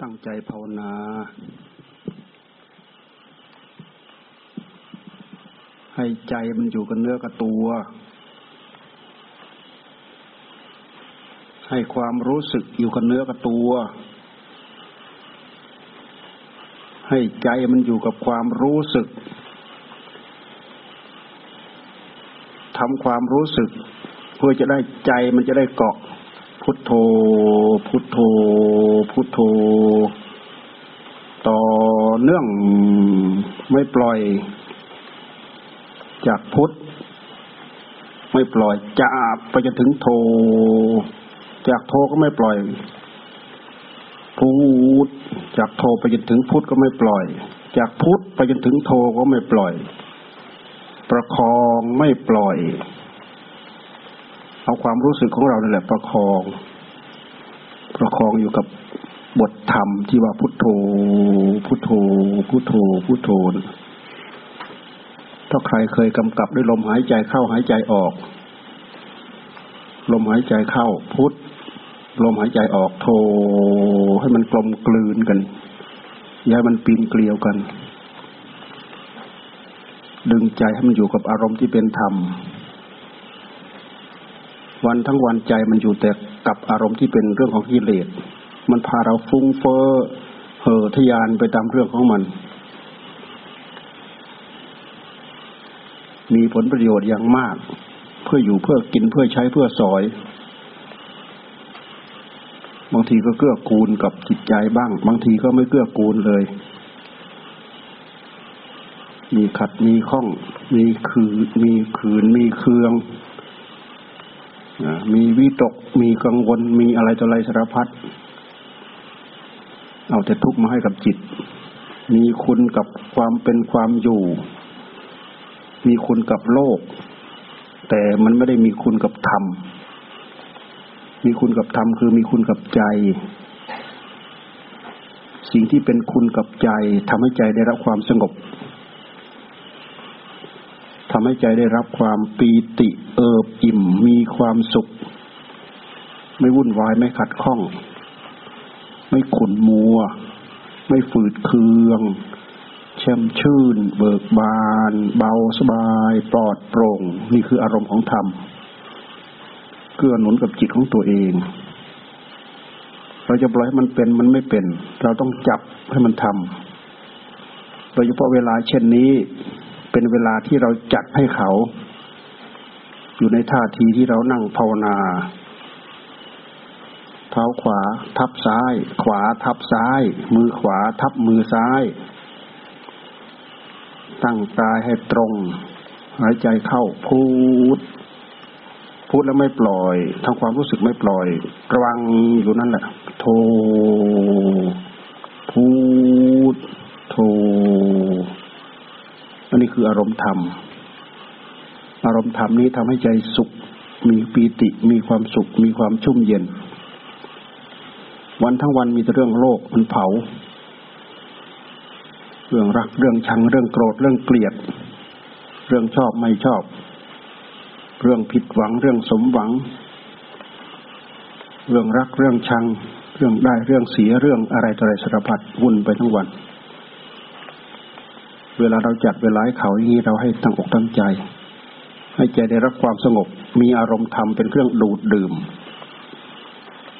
ตั้งใจภาวนา ให้ใจมันอยู่กับเนื้อกับตัว ให้ความรู้สึกอยู่กับเนื้อกับตัว ให้ใจมันอยู่กับความรู้สึกทำความรู้สึก เพื่อจะได้ใจมันจะได้เกาะ พุทโธ พุทโธ พุทโธ ต่อเนื่องไม่ปล่อย จากพุทธไม่ปล่อยจะไปจนถึงโท จากโทก็ไม่ปล่อย พุทจากโทไปจนถึงพุทธก็ไม่ปล่อย จากพุทธไปจนถึงโทก็ไม่ปล่อย ประคองไม่ปล่อย เอาความรู้สึกของเราเนี่ยแหละประคอง ประคองอยู่กับบทธรรมที่ว่าพุทโธ พุทโธ พุทโธ พุทโธ ถ้าใครเคยกำกับด้วยลมหายใจเข้าหายใจออก ลมหายใจเข้า พุทลมหายใจออกโธให้มันกลมกลืนกัน อย่ามันปีนเกลียวกัน ดึงใจให้มันอยู่กับอารมณ์ที่เป็นธรรม วันทั้งวันใจมันอยู่แต่กับอารมณ์ที่เป็นเรื่องของกิเลส มันพาเราฟุ้งเฟ้อเห่อทยานไปตามเรื่องของมัน มีผลประโยชน์อย่างมาก เพื่ออยู่เพื่อกินเพื่อใช้เพื่อสอย บางทีก็เกื้อกูลกับจิตใจบ้าง บางทีก็ไม่เกื้อกูลเลย มีขัดมีข้อง มีคือมีขืนมีเคือง มีวิตก มีกังวล มีอะไรต่ออะไรสารพัดเอาแต่ทุกข์มาให้กับจิต มีคุณกับความเป็นความอยู่ มีคุณกับโลก แต่มันไม่ได้มีคุณกับธรรม มีคุณกับธรรมคือมีคุณกับใจ สิ่งที่เป็นคุณกับใจทำให้ใจได้รับความสงบำให้ใจได้รับความปีติเอิบอิ่ม มีความสุข ไม่วุ่นวายไม่ขัดข้อง ไม่ขุนมัว ไม่ฝืดเคืองแช่มชื่น เบิกบาน เบาสบาย ปลอดโปร่ง นี่คืออารมณ์ของธรรมเกื้อหนุนกับจิตของตัวเอง เราจะปล่อยให้มันเป็นมันไม่เป็น เราต้องจับให้มันทำโดยเฉพาะเวลาเช่นนี้ เป็นเวลาที่เราจัดให้เขา อยู่ในท่าทีที่เรานั่งภาวนา เท้าขวา ทับซ้าย ขวาทับซ้าย มือขวาทับมือซ้าย ตั้งกายให้ตรง หายใจเข้าพูดพูดแล้วไม่ปล่อยทำความรู้สึกไม่ปล่อยระวังอยู่นั่นแหละโทพูดโท นี้คืออารมณ์ธรรม อารมณ์ธรรมนี้ทำให้ใจสุข มีปีติ มีความสุข มีความชุ่มเย็น วันทั้งวันมีแต่เรื่องโลกมันเผา เรื่องรัก เรื่องชัง เรื่องโกรธ เรื่องเกลียด เรื่องชอบไม่ชอบ เรื่องผิดหวัง เรื่องสมหวัง เรื่องรัก เรื่องชัง เรื่องได้ เรื่องเสีย เรื่องอะไรต่ออะไรสารพัดวุ่นไปทั้งวัน เวลาเราจัดเวลาให้เขาอย่างนี้เราให้ตั้งอกตั้งใจ ให้ใจได้รับความสงบ มีอารมณ์ธรรมเป็นเครื่องดูดดื่ม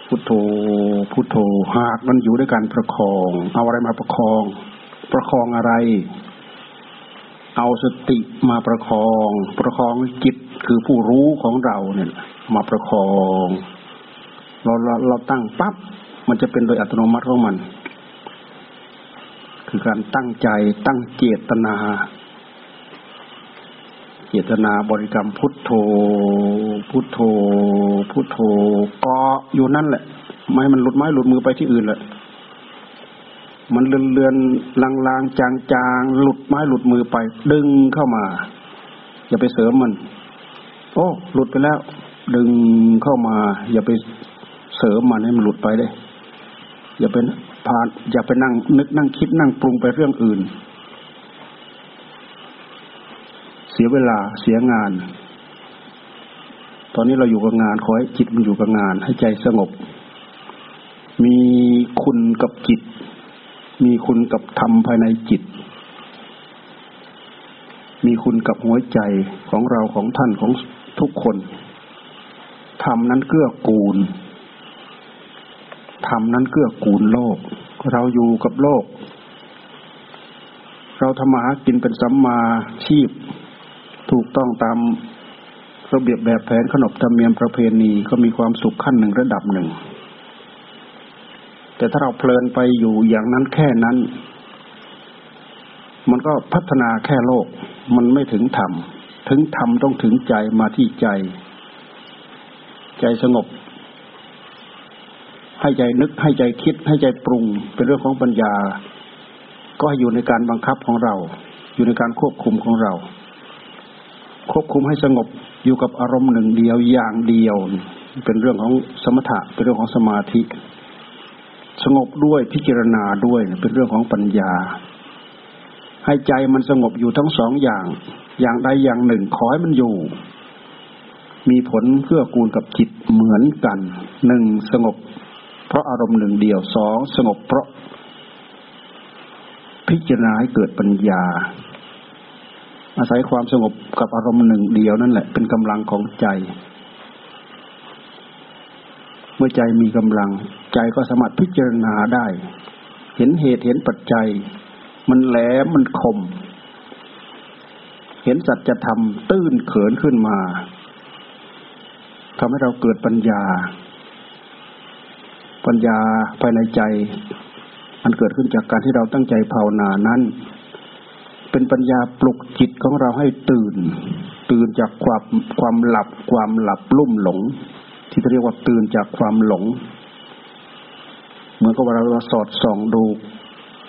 พุทโธ พุทโธ หากมันอยู่ด้วยการประคอง เอาอะไรมาประคอง ประคองอะไร เอาสติมาประคอง ประคองจิตคือผู้รู้ของเราเนี่ย มาประคอง เราเราเราตั้งปั๊บมันจะเป็นโดยอัตโนมัติของมัน คือการตั้งใจตั้งเจตนา เจตนาบริกรรมพุทโธ พุทโธ พุทโธก็อยู่นั่นแหละ ไม่มันหลุดไม้หลุดมือไปที่อื่นแหละมันเลือนเลือนลางลางจางจางหลุดไม้หลุดมือไป ดึงเข้ามา อย่าไปเสริมมัน โอ้ หลุดไปแล้ว ดึงเข้ามา อย่าไปเสริมมันให้มันหลุดไปเลยอย่าเป็น พาอย่าไปนั่งนึกนั่งคิดนั่งปรุงไปเรื่องอื่น เสียเวลาเสียงาน ตอนนี้เราอยู่กับงานขอให้จิตมันอยู่กับงาน ให้ใจสงบ มีคุณกับจิต มีคุณกับธรรมภายในจิต มีคุณกับหัวใจของเราของท่านของทุกคนธรรมนั้นเกื้อกูล ธรรมนั้นเกื้อกูลโลก เราอยู่กับโลก เราทำมาหากินเป็นสัมมาชีพ ถูกต้องตามระเบียบแบบแผนขนบธรรมเนียมประเพณีก็มีความสุขขั้นหนึ่งระดับหนึ่ง แต่ถ้าเราเพลินไปอยู่อย่างนั้นแค่นั้น มันก็พัฒนาแค่โลก มันไม่ถึงธรรม ถึงธรรมต้องถึงใจมาที่ใจ ใจสงบ ให้ใจนึกให้ใจคิดให้ใจปรุง เป็นเรื่องของปัญญา ก็อยู่ในการบังคับของเรา อยู่ในการควบคุมของเรา ควบคุมให้สงบอยู่กับอารมณ์หนึ่งเดียวอย่างเดียว เป็นเรื่องของสมถะเป็นเรื่องของสมาธิ สงบด้วยพิจารณาด้วยเป็นเรื่องของปัญญา ให้ใจมันสงบอยู่ทั้งสองอย่าง อย่างใดอย่างหนึ่งขอให้มันอยู่มีผลเพื่อกูลกับจิตเหมือนกันหนึ่งสงบ เพราะอารมณ์หนึ่งเดียวสองสงบเพราะพิจารณาให้เกิดปัญญา อาศัยความสงบกับอารมณ์หนึ่งเดียวนั่นแหละ เป็นกำลังของใจ เมื่อใจมีกำลัง ใจก็สามารถพิจารณาได้ เห็นเหตุเห็นปัจจัย มันแหลมมันคม เห็นสัจธรรมตื้นเขินขึ้นมาทำให้เราเกิดปัญญา ปัญญาภายในใจ มันเกิดขึ้นจากการที่เราตั้งใจภาวนานั้น เป็นปัญญาปลุกจิตของเราให้ตื่น ตื่นจากความความหลับความหลับลุ่มหลง ที่เรียกว่าตื่นจากความหลง เหมือนกับเราสอดส่องดู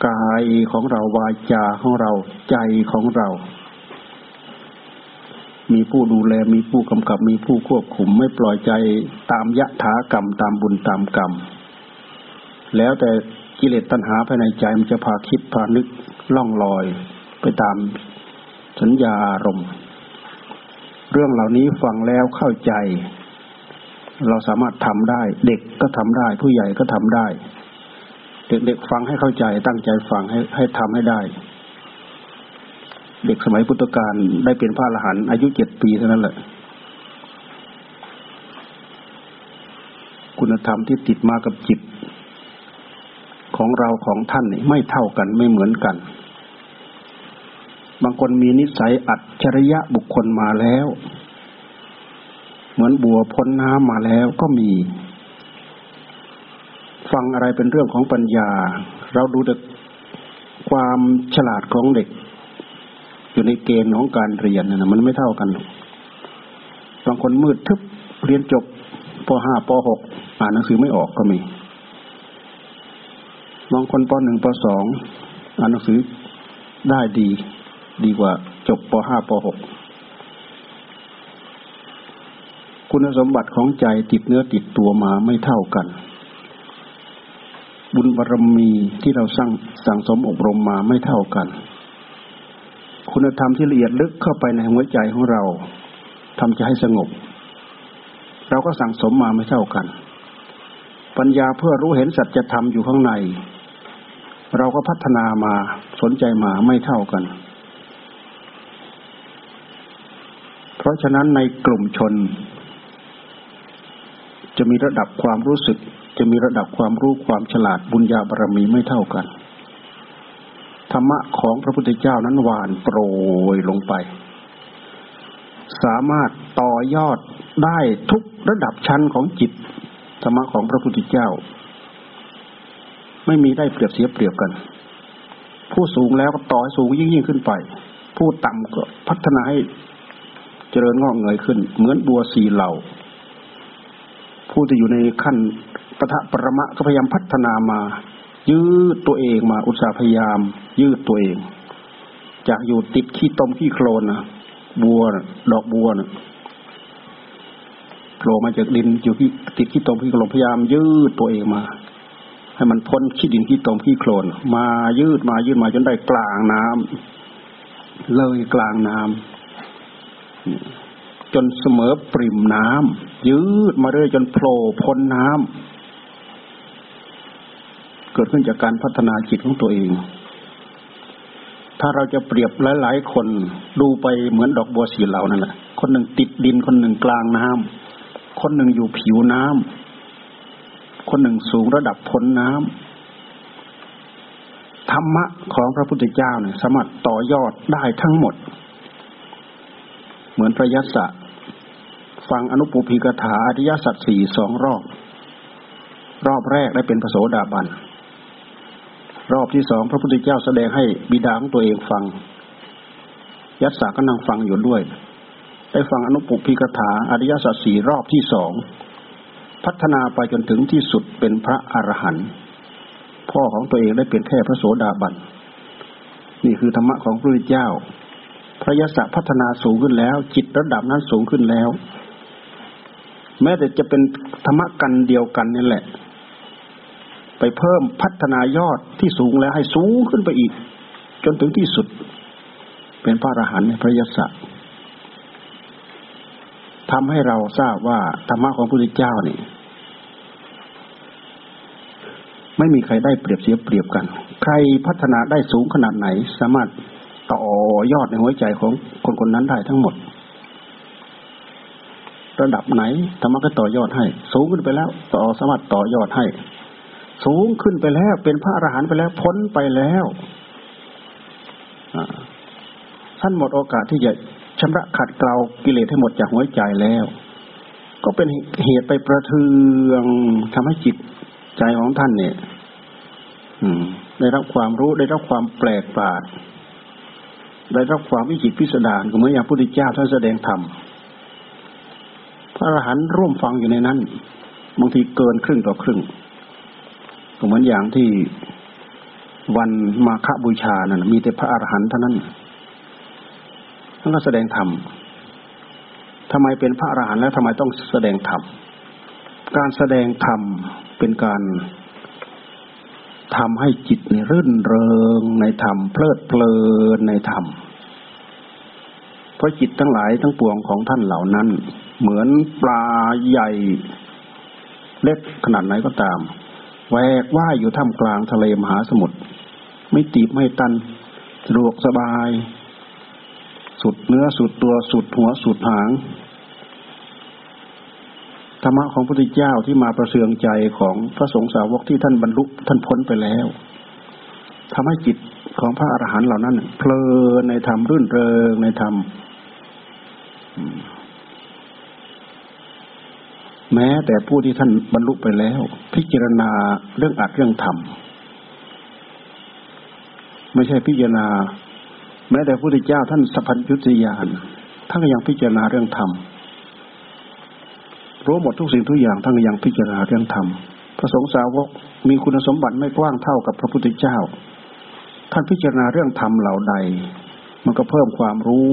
กายของเราวาจาของเราใจของเรา มีผู้ดูแลมีผู้กำกับมีผู้ควบคุมไม่ปล่อยใจตามยะถากรรมตามบุญตามกรรม แล้วแต่กิเลสตัณหาภายในใจมันจะพาคิดพานึกล่องลอยไปตามสัญญาอารมณ์ เรื่องเหล่านี้ฟังแล้วเข้าใจ เราสามารถทำได้ เด็กก็ทำได้ ผู้ใหญ่ก็ทำได้ เด็กๆฟังให้เข้าใจ ตั้งใจฟังให้ให้ทำให้ได้ เด็กสมัยพุทธกาลได้เป็นพระอรหันต์อายุเจ็ดปีเท่านั้นแหละคุณธรรมที่ติดมากับจิต ของเราของท่านไม่เท่ากันไม่เหมือนกัน บางคนมีนิสัยอัจฉริยะบุคคลมาแล้ว เหมือนบัวพ้นน้ำมาแล้วก็มี ฟังอะไรเป็นเรื่องของปัญญา เราดูแต่ความฉลาดของเด็ก อยู่ในเกณฑ์ของการเรียนนะมันไม่เท่ากันบางคนมืดทึบเรียนจบป .5 ป .6 อ่านหนังสือไม่ออกก็มี บางคนป .1 ป .2 อ่านหนังสือได้ดี ดีกว่าจบป .5 ป .6 คุณสมบัติของใจติดเนื้อติดตัวมาไม่เท่ากัน บุญบารรมีที่เราสร้างสั่งสมอบรมมาไม่เท่ากัน คุณธรรมที่ละเอียดลึกเข้าไปในหัวใจของเราทำใจให้สงบ เราก็สั่งสมมาไม่เท่ากัน ปัญญาเพื่อรู้เห็นสัจธรรมอยู่ข้างใน เราก็พัฒนามาสนใจมาไม่เท่ากัน เพราะฉะนั้นในกลุ่มชน จะมีระดับความรู้สึก จะมีระดับความรู้ความฉลาดบุญญาบารมีไม่เท่ากัน ธรรมะของพระพุทธเจ้านั้นหวานโปรยลงไป สามารถต่อยอดได้ทุกระดับชั้นของจิต ธรรมะของพระพุทธเจ้า ไม่มีได้เปรียบเสียเปรียบกัน ผู้สูงแล้วก็ต่อให้สูงยิ่งยิ่งขึ้นไป ผู้ต่ำก็พัฒนาให้เจริญงอกเงยขึ้น เหมือนบัวสีเหล่า ผู้ที่อยู่ในขั้นปะทะประมะก็พยายามพัฒนามา ยืดตัวเองมาอุตสาห์พยายาม ยืดตัวเอง จากอยู่ติดขี้ตมขี้โคลนนะบัวดอกบัวนะโผล่มาจากดินอยู่ที่ติดขี้ตมขี้โคลนพยายามยืดตัวเองมา ให้มันพ้นขี้ดินขี้ตมขี้โคลนมายืดมายืดมาจนได้กลางน้ำเลยกลางน้ำจนเสมอปริ่มน้ำยืดมาเรื่อยจนโผล่พ้นน้เกิดขึ้นจากการพัฒนาจิตของตัวเองถ้าเราจะเปรียบหลาย ๆ คนดูไปเหมือนดอกบัวสีเหล่านั่นแหละคนหนึ่งติดดินคนหนึ่งกลางน้ำคนหนึ่งอยู่ผิวน้ำ คนหนึ่งสูงระดับพ้นน้ำธรรมะของพระพุทธเจ้าเนี่ยสามารถต่อยอดได้ทั้งหมด เหมือนพระยัสสะฟังอนุปูพิกถาอริยสัจสี่สองรอบ รอบแรกได้เป็นพระโสดาบัน รอบที่สองพระพุทธเจ้าแสดงให้บิดาของตัวเองฟัง ยัสสาก็นั่งฟังอยู่ด้วย ได้ฟังอนุปุพิกถาอริยสัจสี่รอบที่สอง พัฒนาไปจนถึงที่สุดเป็นพระอรหันต์พ่อของตัวเองได้เป็นแค่พระโสดาบันนี่คือธรรมะของพระพุทธเจ้า พระยศพัฒนาสูงขึ้นแล้ว จิตระดับนั้นสูงขึ้นแล้ว แม้แต่จะเป็นธรรมะกันเดียวกันนี่แหละ ไปเพิ่มพัฒนายอดที่สูงแล้วให้สูงขึ้นไปอีก จนถึงที่สุด เป็นพระอรหันต์พระยศทำให้เราทราบว่าธรรมะของพระพุทธเจ้านี่ ไม่มีใครได้เปรียบเสียเปรียบกัน ใครพัฒนาได้สูงขนาดไหน สามารถต่อยอดในหัวใจของคนคนนั้นได้ทั้งหมด ระดับไหนธรรมะก็ต่อยอดให้ สูงขึ้นไปแล้ว ต่อสามารถต่อยอดให้ สูงขึ้นไปแล้ว เป็นพระอรหันต์ไปแล้วพ้นไปแล้วท่านหมดโอกาสที่จะชำระขัดเกลากิเลสให้หมดจากหัวใจแล้ว ก็เป็นเหตุไปประเทืองทำให้จิตใจของท่านเนี่ย ได้รับความรู้ได้รับความแปลกประหลาดได้รับความวิจิตพิสดารเหมือนอย่างพระพุทธเจ้าท่านแสดงธรรมพระอรหันต์ร่วมฟังอยู่ในนั้นบางทีเกินครึ่งต่อครึ่งก็เหมือนอย่างที่วันมาฆบูชานั่นมีแต่พระอรหันต์เท่านั้นท่านก็แสดงธรรมทำไมเป็นพระอรหันต์แล้วทำไมต้องแสดงธรรมการแสดงธรรมเป็นการ ทำให้จิตรื่นเริงในธรรมเพลิดเพลินในธรรม เพราะจิตทั้งหลายทั้งปวงของท่านเหล่านั้น เหมือนปลาใหญ่เล็กขนาดไหนก็ตามแวกว่ายอยู่ท่ามกลางทะเลมหาสมุทรไม่ตีบไม่ตันสะดวกสบาย สุดเนื้อสุดตัวสุดหัวสุดหาง ธรรมะของพระพุทธเจ้าที่มาประเสืองใจของพระสงฆ์สาวกที่ท่านบรรลุท่านพ้นไปแล้วทำให้จิตของพระอรหันต์เหล่านั้นเพลินในธรรมรื่นเริงในธรรมแม้แต่ผู้ที่ท่านบรรลุไปแล้ว พิจารณาเรื่องอัดเรื่องธรรมไม่ใช่พิจารณา แม้แต่พระพุทธเจ้าท่านสัพพัญญุตยานท่านก็ยังพิจารณาเรื่องธรรม รู้หมดทุกสิ่งทุกอย่างท่านก็ยังพิจารณาเรื่องธรรมพระสงฆ์สาวกมีคุณสมบัติไม่กว้างเท่ากับพระพุทธเจ้า ท่านพิจารณาเรื่องธรรมเหล่าใด มันก็เพิ่มความรู้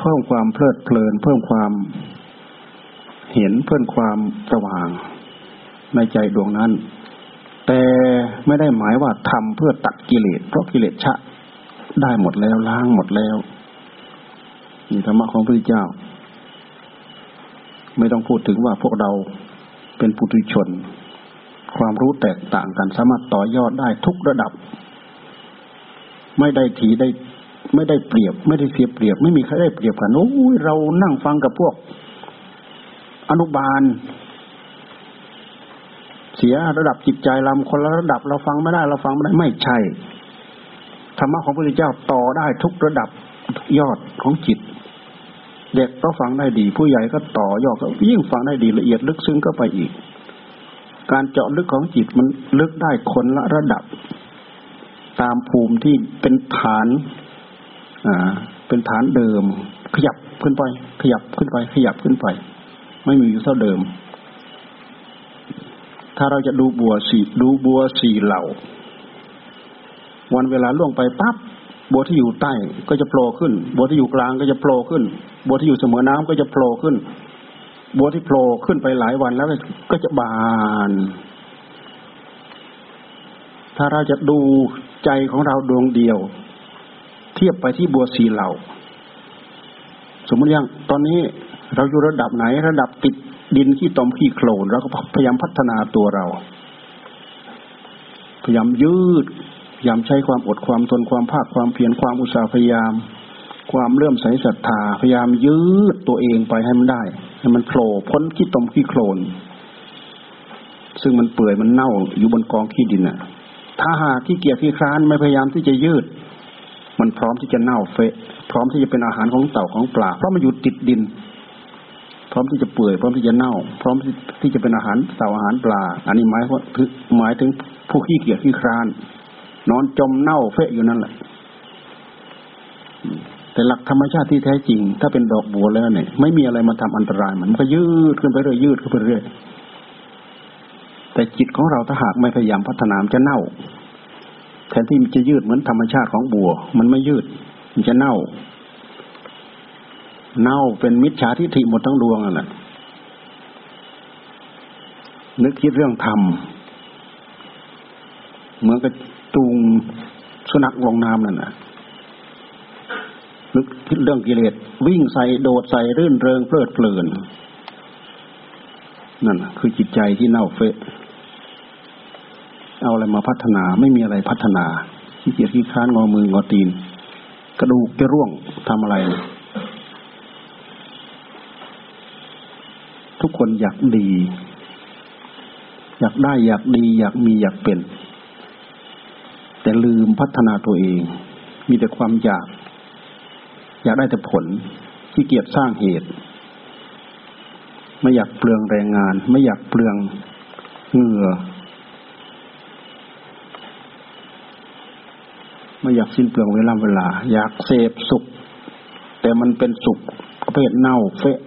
เพิ่มความเพลิดเพลิน เพิ่มความเห็นเพื่อนความสว่าง ในใจดวงนั้น แต่ไม่ได้หมายว่าทำเพื่อตัดกิเลสเพราะกิเลสชะ ได้หมดแล้วล้างหมดแล้วนี่ธรรมะของพระพุทธเจ้า ไม่ต้องพูดถึงว่าพวกเราเป็นปุถุชน ความรู้แตกต่างกันสามารถต่อยอดได้ทุกระดับ ไม่ได้ทีได้ ไม่ได้เปรียบ ไม่ได้เสียเปรียบ ไม่มีใครได้เปรียบกันโอ้ยเรานั่งฟังกับพวก อนุบาล เสียระดับจิตใจเราคนละระดับ เราฟังไม่ได้ เราฟังไม่ได้ไม่ใช่ธรรมะของพระพุทธเจ้าต่อได้ทุกระดับยอดของจิต เด็กก็ฟังได้ดี ผู้ใหญ่ก็ต่อยอดก็ยิ่งฟังได้ดีละเอียดลึกซึ้งก็ไปอีก การเจาะลึกของจิตมันลึกได้คนละระดับ ตามภูมิที่เป็นฐานอ่าเป็นฐานเดิม ขยับขึ้นไป ขยับขึ้นไป ขยับขึ้นไป ไม่มีอยู่เท่าเดิม ถ้าเราจะดูบัวสีดูบัวสีเหล่า วันเวลาล่วงไปปั๊บ บัวที่อยู่ใต้ก็จะโผล่ขึ้น บัวที่อยู่กลางก็จะโผล่ขึ้น บัวที่อยู่เสมอน้ำก็จะโผล่ขึ้น บัวที่โผล่ขึ้นไปหลายวันแล้วก็จะบาน ถ้าเราจะดูใจของเราดวงเดียว เทียบไปที่บัวสีเหล่า สมมติอย่างตอนนี้เราอยู่ระดับไหนระดับติดดินขี้ตมขี้โคลนเราก็พยายามพัฒนาตัวเรา พยายามยืด ยามใช้ความอดความทนความภาคความเพียรความอุตสาห์พยายาม ความเลื่อมใสศรัทธาพยายามยืดตัวเองไปให้มันได้ให้มันโผล่พ้นขี้ตมขี้โคลนซึ่งมันเปื่อยมันเน่าอยู่บนกองขี้ดินน่ะ ถ้าหากขี้เกียจขี้คร้านไม่พยายามที่จะยืด มันพร้อมที่จะเน่าเฟะ พร้อมที่จะเป็นอาหารของเต่าของปลาเพราะมันอยู่ติดดิน พร้อมที่จะเปื่อยพร้อมที่จะเน่า พร้อมที่จะเป็นอาหารเต่าอาหารปลา อันนี้หมายว่าหมายถึงผู้ขี้เกียจขี้คร้าน นอนจมเน่าเฟะอยู่นั่นแหละแต่หลักธรรมชาติที่แท้จริง ถ้าเป็นดอกบัวแล้วเนี่ย ไม่มีอะไรมาทำอันตรายมันก็ยืดขึ้นไปเรื่อยยืดขึ้นไปเรื่อยแต่จิตของเราถ้าหากไม่พยายามพัฒนามจะเน่า แทนที่มันจะยืดเหมือนธรรมชาติของบัว มันไม่ยืด มันจะเน่า เน่าเป็นมิจฉาทิฏฐิหมดทั้งดวงอะนะนึกคิดเรื่องธรรมเหมือนกับ จูงสุนัขลงน้ำนั่นนะนึกคิดเรื่องกิเลสวิ่งใส่โดดใส่รื่นเริงเพลิดเพลินนั่นคือจิตใจที่เน่าเฟะ เอาอะไรมาพัฒนาไม่มีอะไรพัฒนาขี้เกียจขี้ค้านงอมืองอตีน กระดูกจะร่วงทำอะไร ทุกคนอยากดี อยากได้อยากดี อยากมีอยากเป็น มพัฒนาตัวเอง มีแต่ความอยาก อยากได้แต่ผลขี้เกียจสร้างเหตุ ไม่อยากเปลืองแรงงาน ไม่อยากเปลืองเหงื่อไม่อยากสิ้นเปลืองเวลาเวลา อยากเสพสุข แต่มันเป็นสุขประเภทเน่าเฟะ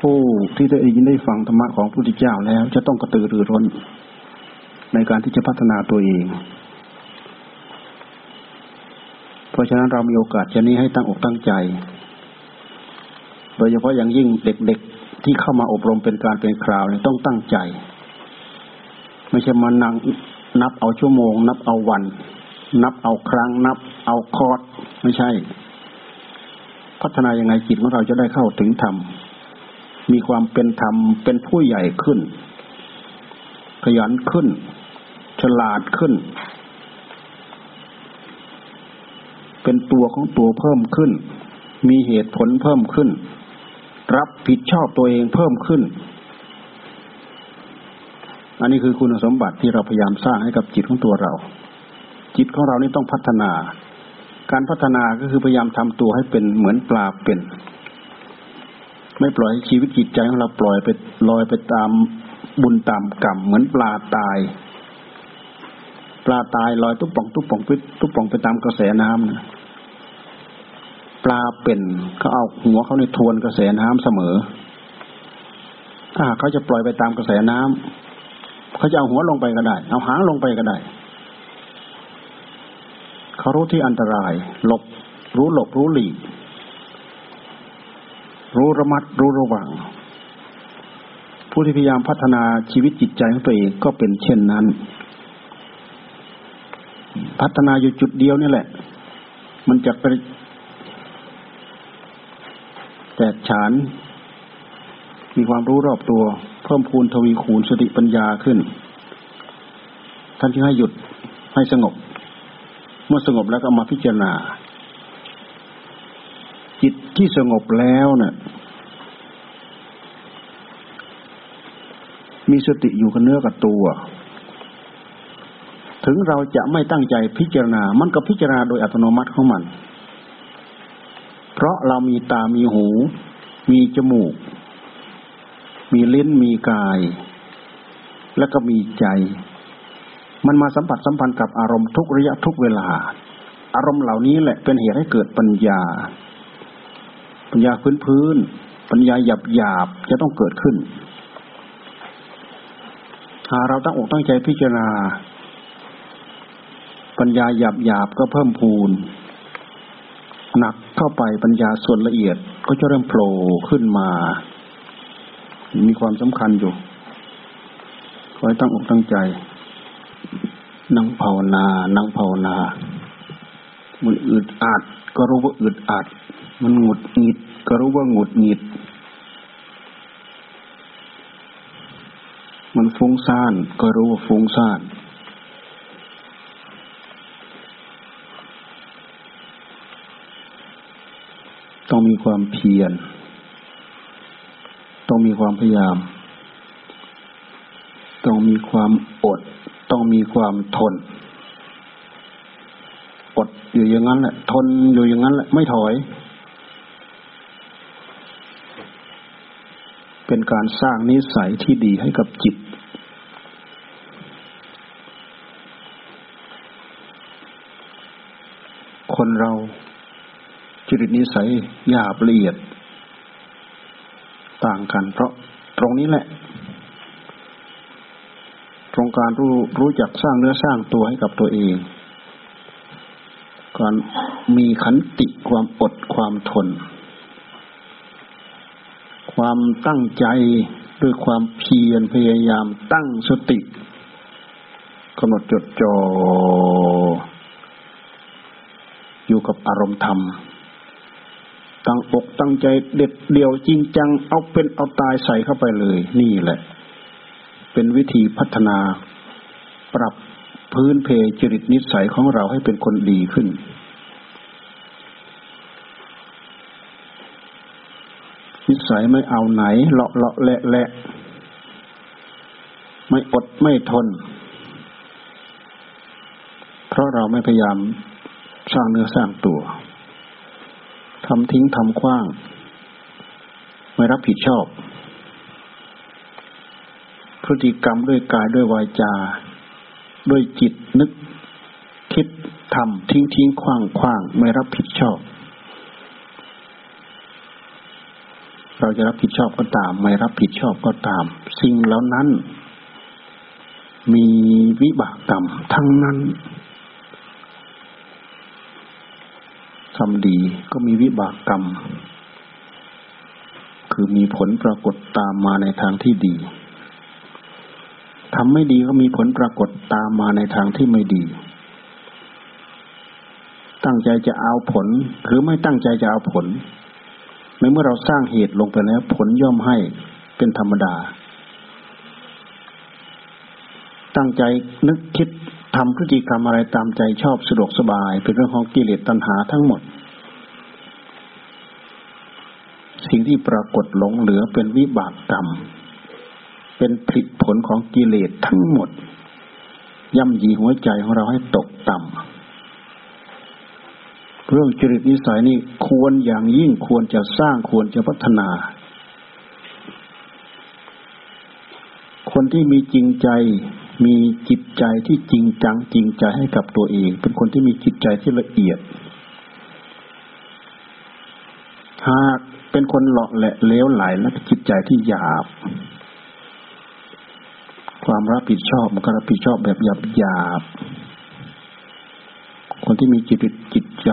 ผู้ที่ได้ยินได้ฟังธรรมะของพระพุทธเจ้าแล้ว จะต้องกระตือรือร้น ในการที่จะพัฒนาตัวเอง เพราะฉะนั้นเรามีโอกาสชนี้ให้ตั้งอกตั้งใจ โดยเฉพาะอย่างยิ่งเด็กๆที่เข้ามาอบรมเป็นการเป็นคราวเนี่ยต้องตั้งใจ ไม่ใช่มานั่งนับเอาชั่วโมง นับเอาวัน นับเอาครั้ง นับเอาคอร์สไม่ใช่ พัฒนายังไงจิตของเราจะได้เข้าถึงธรรมมีความเป็นธรรมเป็นผู้ใหญ่ขึ้น ขยันขึ้น ฉลาดขึ้น เป็นตัวของตัวเพิ่มขึ้น มีเหตุผลเพิ่มขึ้น รับผิดชอบตัวเองเพิ่มขึ้น อันนี้คือคุณสมบัติที่เราพยายามสร้างให้กับจิตของตัวเรา จิตของเรานี่ต้องพัฒนา การพัฒนาก็คือพยายามทำตัวให้เป็นเหมือนปลาเป็น ไม่ปล่อยให้ชีวิตจิตใจของเราปล่อยไปลอยไปตามบุญตามกรรมเหมือนปลาตาย ปลาตายลอยตุ๊บป่องตุ๊บป่องปิดตุ๊บป่องไปตามกระแสน้ำนะปลาเป็นเขาเอาหัวเขาในทวนกระแสน้ำเสมอ ถ้าเขาจะปล่อยไปตามกระแสน้ำเขาจะเอาหัวลงไปก็ได้ เอาหางลงไปก็ได้เขารู้ที่อันตราย หลบ รู้หลบรู้หลีก รู้ระมัดรู้ระวัง ผู้ที่พยายามพัฒนาชีวิตจิตใจของตัวเองก็เป็นเช่นนั้น พัฒนาอยู่จุดเดียวนี่แหละ มันจะไปแตกฉาน มีความรู้รอบตัว เพิ่มพูนทวีคูณสติปัญญาขึ้น ท่านที่ให้หยุดให้สงบ เมื่อสงบแล้วก็มาพิจารณา จิตที่สงบแล้วเนะ่ยมีสติอยู่กับเนื้อกับตัว ถึงเราจะไม่ตั้งใจพิจารณา มันก็พิจารณาโดยอัตโนมัติของมัน เพราะเรามีตา มีหู มีจมูก มีลิ้น มีกาย แล้วก็มีใจ มันมาสัมผัสสัมพันธ์กับอารมณ์ทุกระยะทุกเวลา อารมณ์เหล่านี้แหละเป็นเหตุให้เกิดปัญญา ปัญญาพื้นพื้น ปัญญาหยาบหยาบจะต้องเกิดขึ้น หาเราตั้งอกตั้งใจพิจารณา ปัญญาหยาบหยาบก็เพิ่มพูนหนักเข้าไปปัญญาส่วนละเอียดก็จะเริ่มโผล่ขึ้นมา มีความสำคัญอยู่ขอให้ตั้งอกตั้งใจ นั่งภาวนา นั่งภาวนา มันอึดอัดก็รู้ว่าอึดอัด มันหงุดหงิด ก็รู้ว่าหงุดหงิด มันฟุ้งซ่านก็รู้ว่าฟุ้งซ่าน ต้องมีความเพียร ต้องมีความพยายาม ต้องมีความอด ต้องมีความทน อดอยู่อย่างนั้นแหละ ทนอยู่อย่างนั้นแหละ ไม่ถอย เป็นการสร้างนิสัยที่ดีให้กับจิตคนเรา จริตนิสัยหยาบละเอียด ต่างกัน เพราะตรงนี้แหละ ตรงการรู้รู้จักสร้างเนื้อสร้างตัวให้กับตัวเอง การมีขันติความอดความทน ความตั้งใจด้วยความเพียรพยายามตั้งสติกำหนดจดจอ่ออยู่กับอารมณ์ธรรม ตั้งอกตั้งใจเด็ดเดี่ยวจริงจัง เอาเป็นเอาตายใส่เข้าไปเลย นี่แหละ เป็นวิธีพัฒนา ปรับพื้นเพจริตนิสัยของเราให้เป็นคนดีขึ้น นิสัยไม่เอาไหนเลาะเลาะแหละแหละไม่อดไม่ทน เพราะเราไม่พยายามสร้างเนื้อสร้างตัว ทำทิ้งทำคว้าง ไม่รับผิดชอบ พฤติกรรมด้วยกายด้วยวาจา ด้วยจิตนึก คิดทำทิ้งทิ้งคว้างคว้างไม่รับผิดชอบ เราจะรับผิดชอบก็ตาม ไม่รับผิดชอบก็ตาม สิ่งเหล่านั้น มีวิบากกรรมทั้งนั้น ทำดีก็มีวิบากกรรม คือมีผลปรากฏตามมาในทางที่ดีทำไม่ดีก็มีผลปรากฏตามมาในทางที่ไม่ดี ตั้งใจจะเอาผล หรือไม่ตั้งใจจะเอาผลในเมื่อเราสร้างเหตุลงไปแล้ว ผลย่อมให้เป็นธรรมดา ตั้งใจนึกคิด ทำพฤติกรรมอะไรตามใจชอบสะดวกสบาย เป็นเรื่องของกิเลสตัณหาทั้งหมด สิ่งที่ปรากฏหลงเหลือเป็นวิบากกรรม เป็นผลผลของกิเลสทั้งหมด ย่ำยีหัวใจของเราให้ตกต่ำเรื่องจริตนิสัยนี่ควรอย่างยิ่งควรจะสร้างควรจะพัฒนา คนที่มีจริงใจ มีจิตใจที่จริงจังจริงใจให้กับตัวเอง เป็นคนที่มีจิตใจที่ละเอียด หากเป็นคนหลอกแหละเลี้ยวไหลและจิตใจที่หยาบ ความรับผิดชอบมันก็รับผิดชอบแบบหยาบหยาบคนที่มีจิตจิตใจ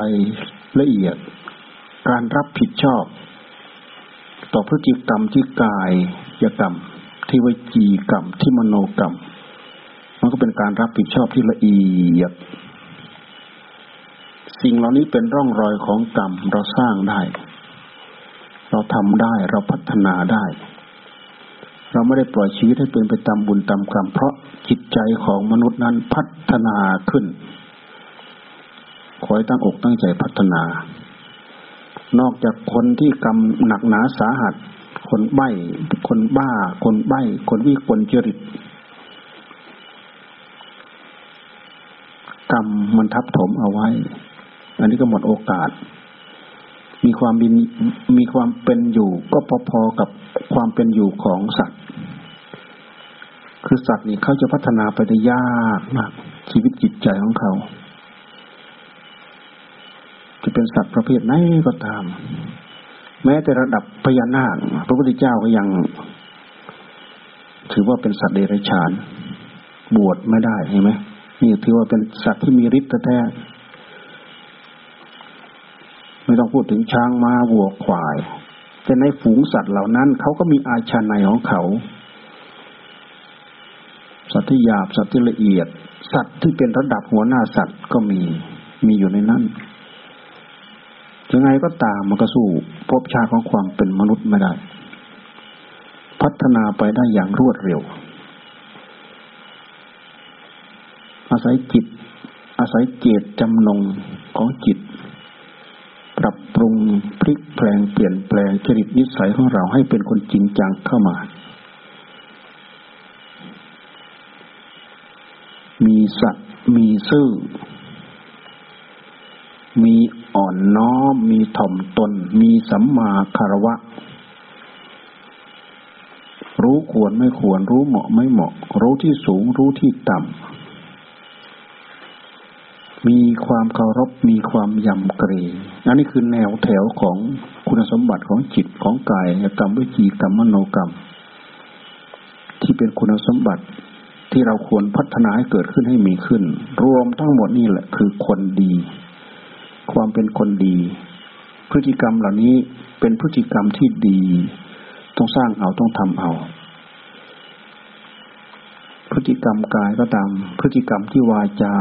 ละเอียด การรับผิดชอบ ต่อพฤติกรรมที่กายยกรรม ที่วิจีกรรมที่มโนกรรม ก็เป็นการรับผิดชอบที่ละเอียด สิ่งเหล่านี้เป็นร่องรอยของกรรมเราสร้างได้ เราทำได้เราพัฒนาได้ เราไม่ได้ปล่อยชีวิตให้เป็นไปตามบุญตามกรรม เพราะจิตใจของมนุษย์นั้นพัฒนาขึ้น ขอให้ตั้งอกตั้งใจพัฒนา นอกจากคนที่กรรมหนักหนาสาหัส คนใบ้ คนบ้า คนใบ้ คนวิกลจริต กรรมมันทับถมเอาไว้ อันนี้ก็หมดโอกาส มีความบินมีความเป็นอยู่ ก็พอๆกับความเป็นอยู่ของสัตว์ คือสัตว์นี่เขาจะพัฒนาไปได้ยากมากชีวิตจิตใจของเขา จะเป็นสัตว์ประเภทไหนก็ตาม แม้แต่ระดับพญานาคพระพุทธเจ้าก็ยัง ถือว่าเป็นสัตว์เดรัจฉาน บวชไม่ได้เห็นไหม นี่ถือว่าเป็นสัตว์ที่มีฤทธิ์แท้ไม่ต้องพูดถึงช้างม้าวัวควาย แต่ในฝูงสัตว์เหล่านั้นเขาก็มีอาชาในของเขา สัตว์ที่หยาบสัตว์ที่ละเอียด สัตว์ที่เป็นระดับหัวหน้าสัตว์ก็มีมีอยู่ในนั้นยังไงก็ตามมันก็สู้พบชาของความเป็นมนุษย์ไม่ได้ พัฒนาไปได้อย่างรวดเร็ว อาศัยจิต อาศัยเจตจำนงของจิต ปรับปรุงพลิกแปลงเปลี่ยนแปลงจริตนิสัยของเราให้เป็นคนจริงจังเข้ามามีสัตว์มีซื่อ มีอ่อนน้อม มีถ่อมตน มีสัมมาคารวะ รู้ควรไม่ควร รู้เหมาะไม่เหมาะ รู้ที่สูง รู้ที่ต่ำ มีความเคารพมีความยำเกรงอันนี้คือแนวแถวของคุณสมบัติของจิตของกายกรรมวิจีกรรมมโนกรรม ที่เป็นคุณสมบัติที่เราควรพัฒนาให้เกิดขึ้นให้มีขึ้น รวมทั้งหมดนี่แหละคือคนดี ความเป็นคนดี พฤติกรรมเหล่านี้เป็นพฤติกรรมที่ดี ต้องสร้างเอาต้องทำเอา พฤติกรรมกายก็ตาม พฤติกรรมที่วาจา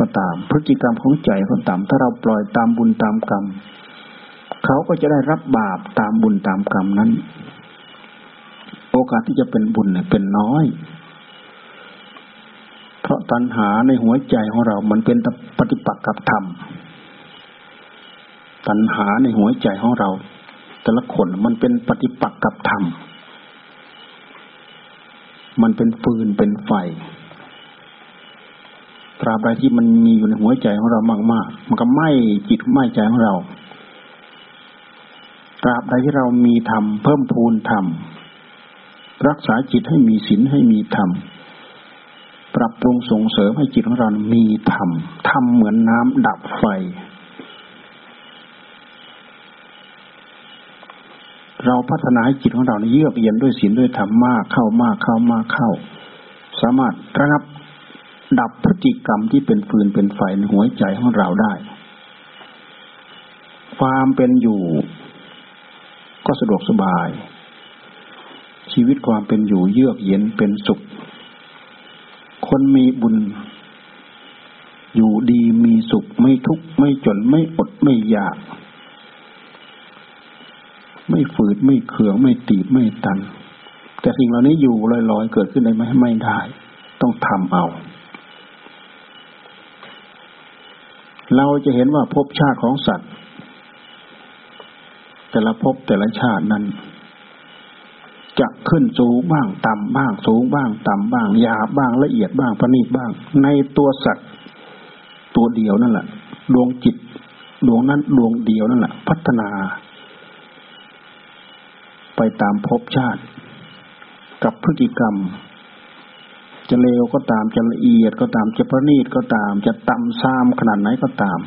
ก็ตาม พฤติกรรมของใจก็ตาม ถ้าเราปล่อยตามบุญตามกรรม เขาก็จะได้รับบาปตามบุญตามกรรมนั้น โอกาสที่จะเป็นบุญเนี่ยเป็นน้อย เพราะตัณหาในหัวใจของเรา มันเป็นปฏิปักษ์กับธรรม ตัณหาในหัวใจของเรา แต่ละคนมันเป็นปฏิปักษ์กับธรรม มันเป็นฟืนเป็นไฟ ตราบใดที่มันมีอยู่ในหัวใจของเรามากๆ มันก็ไหม้จิตไหม้ใจของเรา ตราบใดที่เรามีธรรมเพิ่มพูนธรรมรักษาจิตให้มีศีลให้มีธรรมปรับปรุงส่งเสริมให้จิตของเรา มีธรรมธรรมเหมือนน้ำดับไฟ เราพัฒนาให้จิตของเราเยือกเย็นด้วยศีลด้วยธรรมมากเข้ามากเข้ามากเข้า สามารถระงับ ดับพฤติกรรมที่เป็นฟืนเป็นไฟในหัวใจของเราได้ ความเป็นอยู่ ก็สะดวกสบาย ชีวิตความเป็นอยู่เยือกเย็นเป็นสุข คนมีบุญ อยู่ดีมีสุขไม่ทุกข์ไม่จนไม่อดไม่อยาก ไม่ฝืดไม่เขืองไม่ตีบไม่ตัน แต่สิ่งเหล่านี้อยู่ลอยๆ เกิดขึ้นได้ไหมไม่ได้ ต้องทำเอา เราจะเห็นว่าภพชาติของสัตว์ แต่ละภพแต่ละชาตินั้น จะขึ้นสูงบ้างต่ำบ้าง สูงบ้าง ต่ำบ้างหยาบบ้างละเอียดบ้างประณีตบ้าง ในตัวสัตว์ ตัวเดียวนั่นแหละดวงจิตดวงนั้นดวงเดียวนั่นแหละพัฒนา ไปตามภพชาติ กับพฤติกรรม จะเลวก็ตามจะละเอียดก็ตามจะประณีตก็ตาม จะต่ำซ้ำขนาดไหนก็ตาม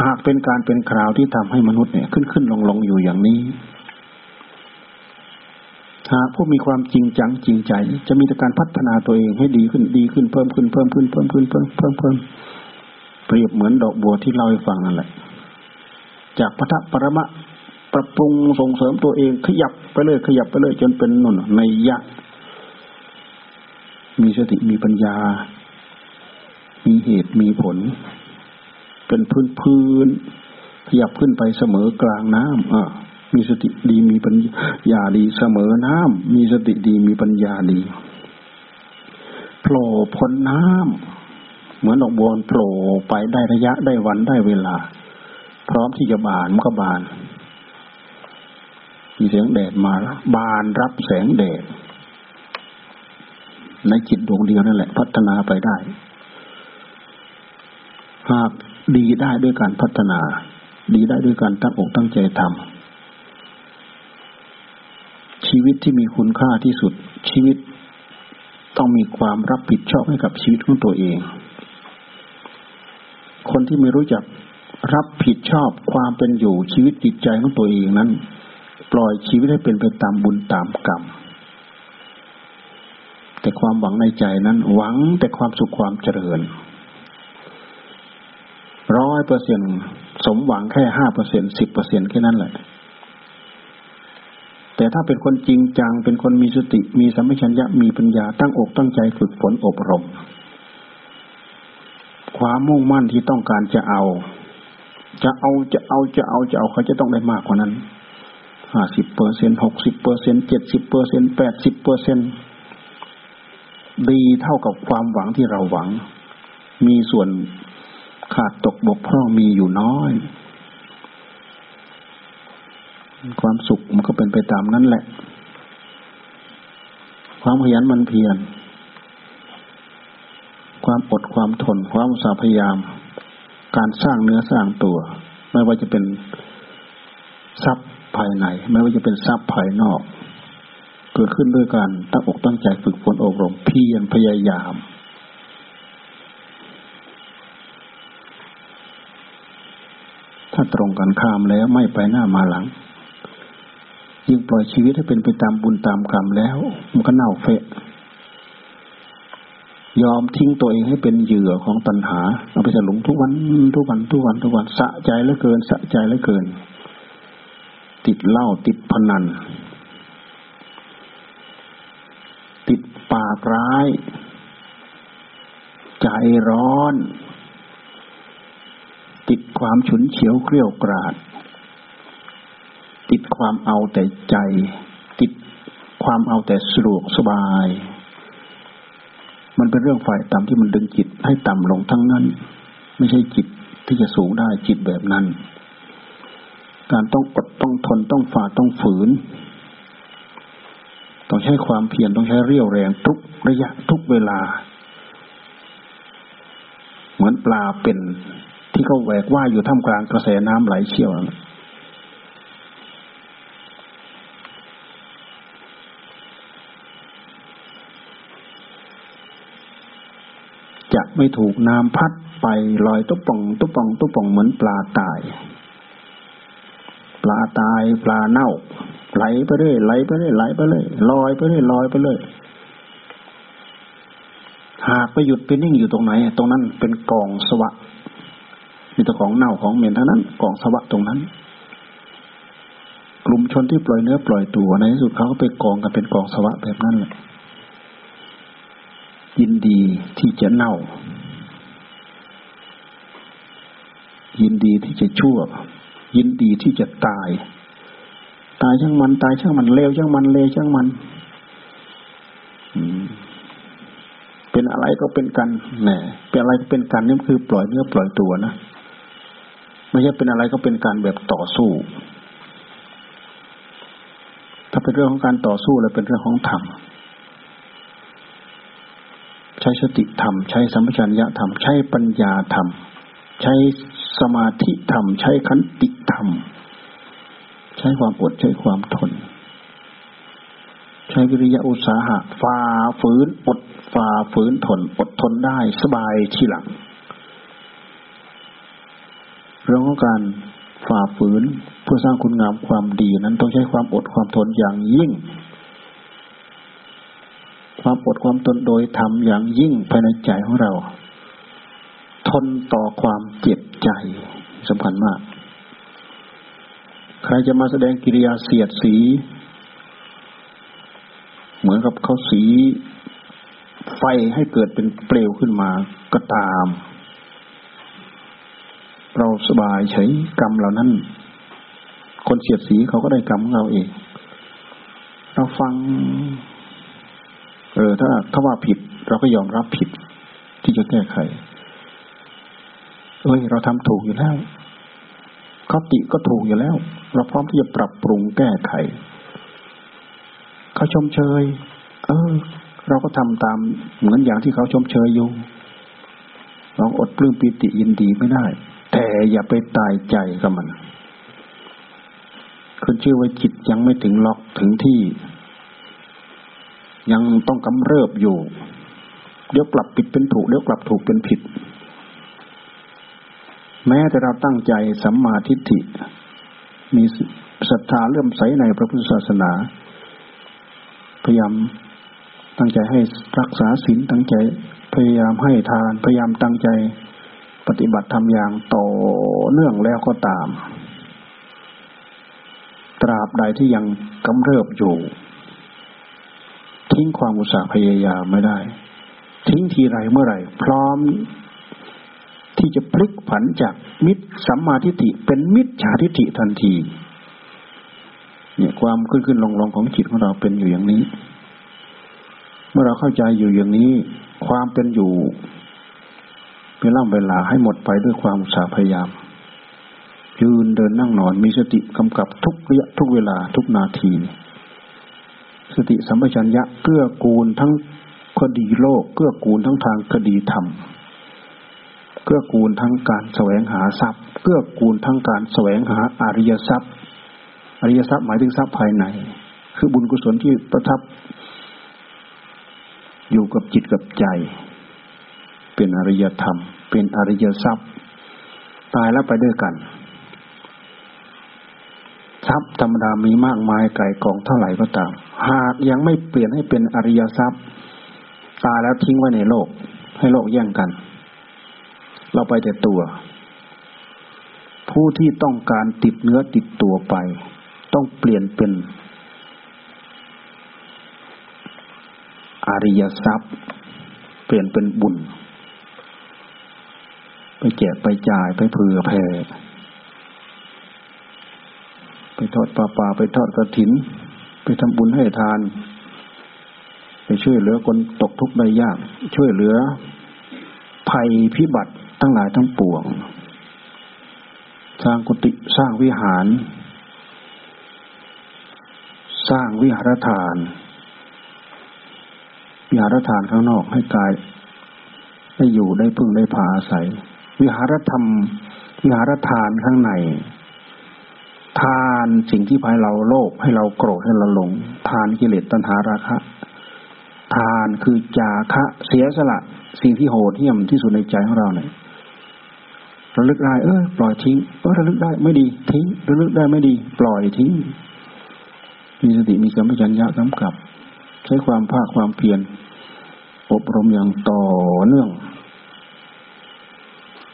หากเป็นการเป็นคราวที่ทำให้มนุษย์เนี่ยขึ้นขึ้นลงลงอยู่อย่างนี้หากผู้มีความจริงจังจริงใจ จะมีแต่การพัฒนาตัวเองให้ดีขึ้นดีขึ้นเพิ่มขึ้นเพิ่มขึ้นเพิ่มขึ้นเพิ่มเพิ่มเพิ่มเปรียบเหมือนดอกบัวที่เล่าให้ฟังนั่นแหละ จากพระปรมะปรับปรุงส่งเสริมตัวเองขยับไปเลยขยับไปเลยจนเป็นนุ่นในยะ มีสติมีปัญญา มีเหตุมีผล เป็นพื้นพื้นขยับขึ้นไปเสมอกลางน้ำอ่ามีสติดีมีปัญญาดีเสมอน้ำมีสติดีมีปัญญาดีโผล่พ้นน้ำเหมือนดอกบัวโผล่ไปได้ระยะได้วันได้เวลา พร้อมที่จะบานมันก็บาน มีแสงแดดมาบานรับแสงแดด ในจิตดวงเดียวนั่นแหละ พัฒนาไปได้ หากดีได้ด้วยการพัฒนา ดีได้ด้วยการตั้งอกตั้งใจทำชีวิตที่มีคุณค่าที่สุด ชีวิตต้องมีความรับผิดชอบให้กับชีวิตของตัวเอง คนที่ไม่รู้จักรับผิดชอบความเป็นอยู่ชีวิตจิตใจของตัวเองนั้น ปล่อยชีวิตให้เป็นไปตามบุญตามกรรม แต่ความหวังในใจนั้น หวังแต่ความสุขความเจริญร้อยเปอร์เซ็นสมหวังแค่ห้าเปอร์เซ็นสิบเปอร์เซ็นแค่นั้นแหละ แต่ถ้าเป็นคนจริงจัง เป็นคนมีสติ มีสัมผัสัญญะมีปัญญาตั้งอกตั้งใจฝึกฝนอบรม ความมุ่งมั่นที่ต้องการจะเอา จะเอาจะเอาจะเอาจะเอาเขาจะต้องได้มากกว่านั้นห้าสิบเปอร์เซ็นหกสิบเปอร์เซ็นเจ็ดสิบเปอร์เซ็นแปดสิบเปอร์เซ็น ดีเท่ากับความหวังที่เราหวัง มีส่วนขาดตกบกพร่องมีอยู่น้อย ความสุขมันก็เป็นไปตามนั้นแหละ ความขยันมันเพียรความอดความทนความสาพยายาม การสร้างเนื้อสร้างตัว ไม่ว่าจะเป็นทรัพย์ภายใน ไม่ว่าจะเป็นทรัพย์ภายนอก เกิดขึ้นด้วยการตั้งอกตั้งใจฝึกฝนอบรมเพียรพยายาม ถ้าตรงกันข้ามแล้วไม่ไปหน้ามาหลัง ยิ่งปล่อยชีวิตให้เป็นไปตามบุญตามกรรมแล้ว มันก็เน่าเฟะ ยอมทิ้งตัวเองให้เป็นเหยื่อของตัณหา เอาไปสลุงทุกวันทุกวันทุกวันทุกวันสะใจเหลือเกินสะใจเหลือเกิน ติดเหล้าติดพนัน ติดปากร้าย ใจร้อน ติดความฉุนเฉียวเกลียวกราด ติดความเอาแต่ใจ ติดความเอาแต่สะดวกสบาย มันเป็นเรื่องฝ่ายต่ำที่มันดึงจิตให้ต่ำลงทั้งนั้น ไม่ใช่จิตที่จะสูงได้จิตแบบนั้น การต้องอดต้องทนต้องฝ่าต้องฝืน ต้องใช้ความเพียรต้องใช้เรี่ยวแรงทุกระยะทุกเวลา เหมือนปลาเป็นที่เขาแหวกว่ายอยู่ท่ามกลางกระแสน้ำไหลเชี่ยวจะไม่ถูกน้ำพัดไปลอยตุ๊ป่องตุ๊ป่องตุ๊ป่องเหมือนปลาตาย ปลาตายปลาเน่า ไหลไปเรื่อยไหลไปเรื่อยไหลไปเรื่อยลอยไปเรื่อยลอยไปเรื่อยหากไปหยุดไปนิ่งอยู่ตรงไหน ตรงนั้นเป็นกองสวะมีแต่ของเน่าของเหม็นทั้งนั้นกองสวะตรงนั้น กลุ่มชนที่ปล่อยเนื้อปล่อยตัวในที่สุดเขาก็ไปกองกันเป็นกองสวะแบบนั้นแหละยินดีที่จะเน่า ยินดีที่จะชั่ว ยินดีที่จะตายายช่างมัน ตายช่างมันเลวช่างมันเลวช่างมันเป็นอะไรก็เป็นกันแหมเป็นอะไรก็เป็นกันนี่คือปล่อยเนื้อปล่อยตัวนะไม่ใช่เป็นอะไรก็เป็นการแบบต่อสู้ ถ้าเป็นเรื่องของการต่อสู้แล้วเป็นเรื่องของธรรมใช้สติธรรม ใช้สัมปชัญญะธรรม ใช้ปัญญาธรรม ใช้สมาธิธรรม ใช้ขันติธรรมใช้ความอดใช้ความทน ใช้วิริยะอุตสาหะฝ่าฝืนอดฝ่าฝืนทนอดทนได้สบายทีหลัง เรื่องของการฝ่าฝืนเพื่อสร้างคุณงามความดีนั้นต้องใช้ความอดความทนอย่างยิ่ง ความอดความทนโดยทำอย่างยิ่งภายในใจของเรา ทนต่อความเจ็บใจสำคัญมาก ใครจะมาแสดงกิริยาเสียดสี เหมือนกับเขาสีไฟให้เกิดเป็นเปลวขึ้นมาก็ตาม เราสบายใช้กรรมเหล่านั้น คนเสียดสีเขาก็ได้กรรมของเราเอง เราฟัง เออ ถ้าถ้าว่าผิด เราก็ยอมรับผิด ที่จะแก้ไข เอ้ย เราทำถูกอยู่แล้วเขาติก็ถูกอยู่แล้ว เราพร้อมที่จะปรับปรุงแก้ไขเขาชมเชย เออ เราก็ทำตามเหมือนอย่างที่เขาชมเชยอยู่เราอดปลื้มปิติยินดีไม่ได้ แต่อย่าไปตายใจกับมันคนชื่อว่าจิตยังไม่ถึงล็อกถึงที่ ยังต้องกำเริบอยู่ เดี๋ยวกลับผิดเป็นถูกเดี๋ยวกลับถูกเป็นผิด แม้แต่เราตั้งใจสัมมาทิฏฐิ มีศรัทธาเลื่อมใสในพระพุทธศาสนา พยายามตั้งใจให้รักษาศีลตั้งใจพยายามให้ทาน พยายามตั้งใจปฏิบัติธรรมอย่างต่อเนื่องแล้วก็ตาม ตราบใดที่ยังกำเริบอยู่ ทิ้งความอุตสาห์พยายามไม่ได้ ทิ้งทีไรเมื่อไหร่ พร้อม ที่จะพลิกผันจากมิตรสัมมาทิฏฐิเป็นมิจฉาทิฏฐิทันที เนี่ยความขึ้นขึ้นลงลงของจิตของเราเป็นอยู่อย่างนี้ เมื่อเราเข้าใจอยู่อย่างนี้ ความเป็นอยู่เวลาเวลาให้หมดไปด้วยความสาพยายามยืนเดินนั่งนอนมีสติกำกับทุกระยะทุกเวลาทุกนาที สติสัมปชัญญะเกื้อกูลทั้งคดีโลกเกื้อกูลทั้งทางคดีธรรม เกื้อกูลทั้งการแสวงหาทรัพย์ เกื้อกูลทั้งการแสวงหาอริยทรัพย์ อริยทรัพย์หมายถึงทรัพย์ภายใน คือบุญกุศลที่ประทับ อยู่กับจิตกับใจ เป็นอริยธรรม เป็นอริยทรัพย์ ตายแล้วไปด้วยกัน ทรัพย์ธรรมดามีมากมายไก่กองเท่าไหร่ก็ตาม หากยังไม่เปลี่ยนให้เป็นอริยทรัพย์ ตายแล้วทิ้งไว้ในโลก ให้โลกแย่งกัน เราไปแต่ตัว ผู้ที่ต้องการติดเนื้อติดตัวไป ต้องเปลี่ยนเป็น อริยทรัพย์ เปลี่ยนเป็นบุญ ไปแจกไปจ่ายไปเผื่อแผ่ไปทอดปลาปลาไปทอดกระถิน ไปทำบุญให้ทาน ไปช่วยเหลือคนตกทุกข์ได้ยาก ช่วยเหลือภัยพิบัติ ทั้งหลายทั้งปวง สร้างกุฏิสร้างวิหาร สร้างวิหารฐาน วิหารฐานข้างนอกให้กายได้อยู่ได้พึ่งได้ผาอาศัย วิหารธรรม วิหารฐานข้างใน ทานสิ่งที่ภายเราโลภให้เราโกรธให้เราหลง ทานกิเลสตัณหาราคะ ทานคือจาคะเสียสละสิ่งที่โหดเหี้ยมที่สุดในใจของเราเนี่ย ระลึกได้เออปล่อยทิ้งเออระลึกได้ไม่ดี ทิ้งระลึกได้ไม่ดี ปล่อยทิ้ง มีสติมีสัมปชัญญะกำกับ ใช้ความภาคความเพียรอบรมอย่างต่อเนื่อง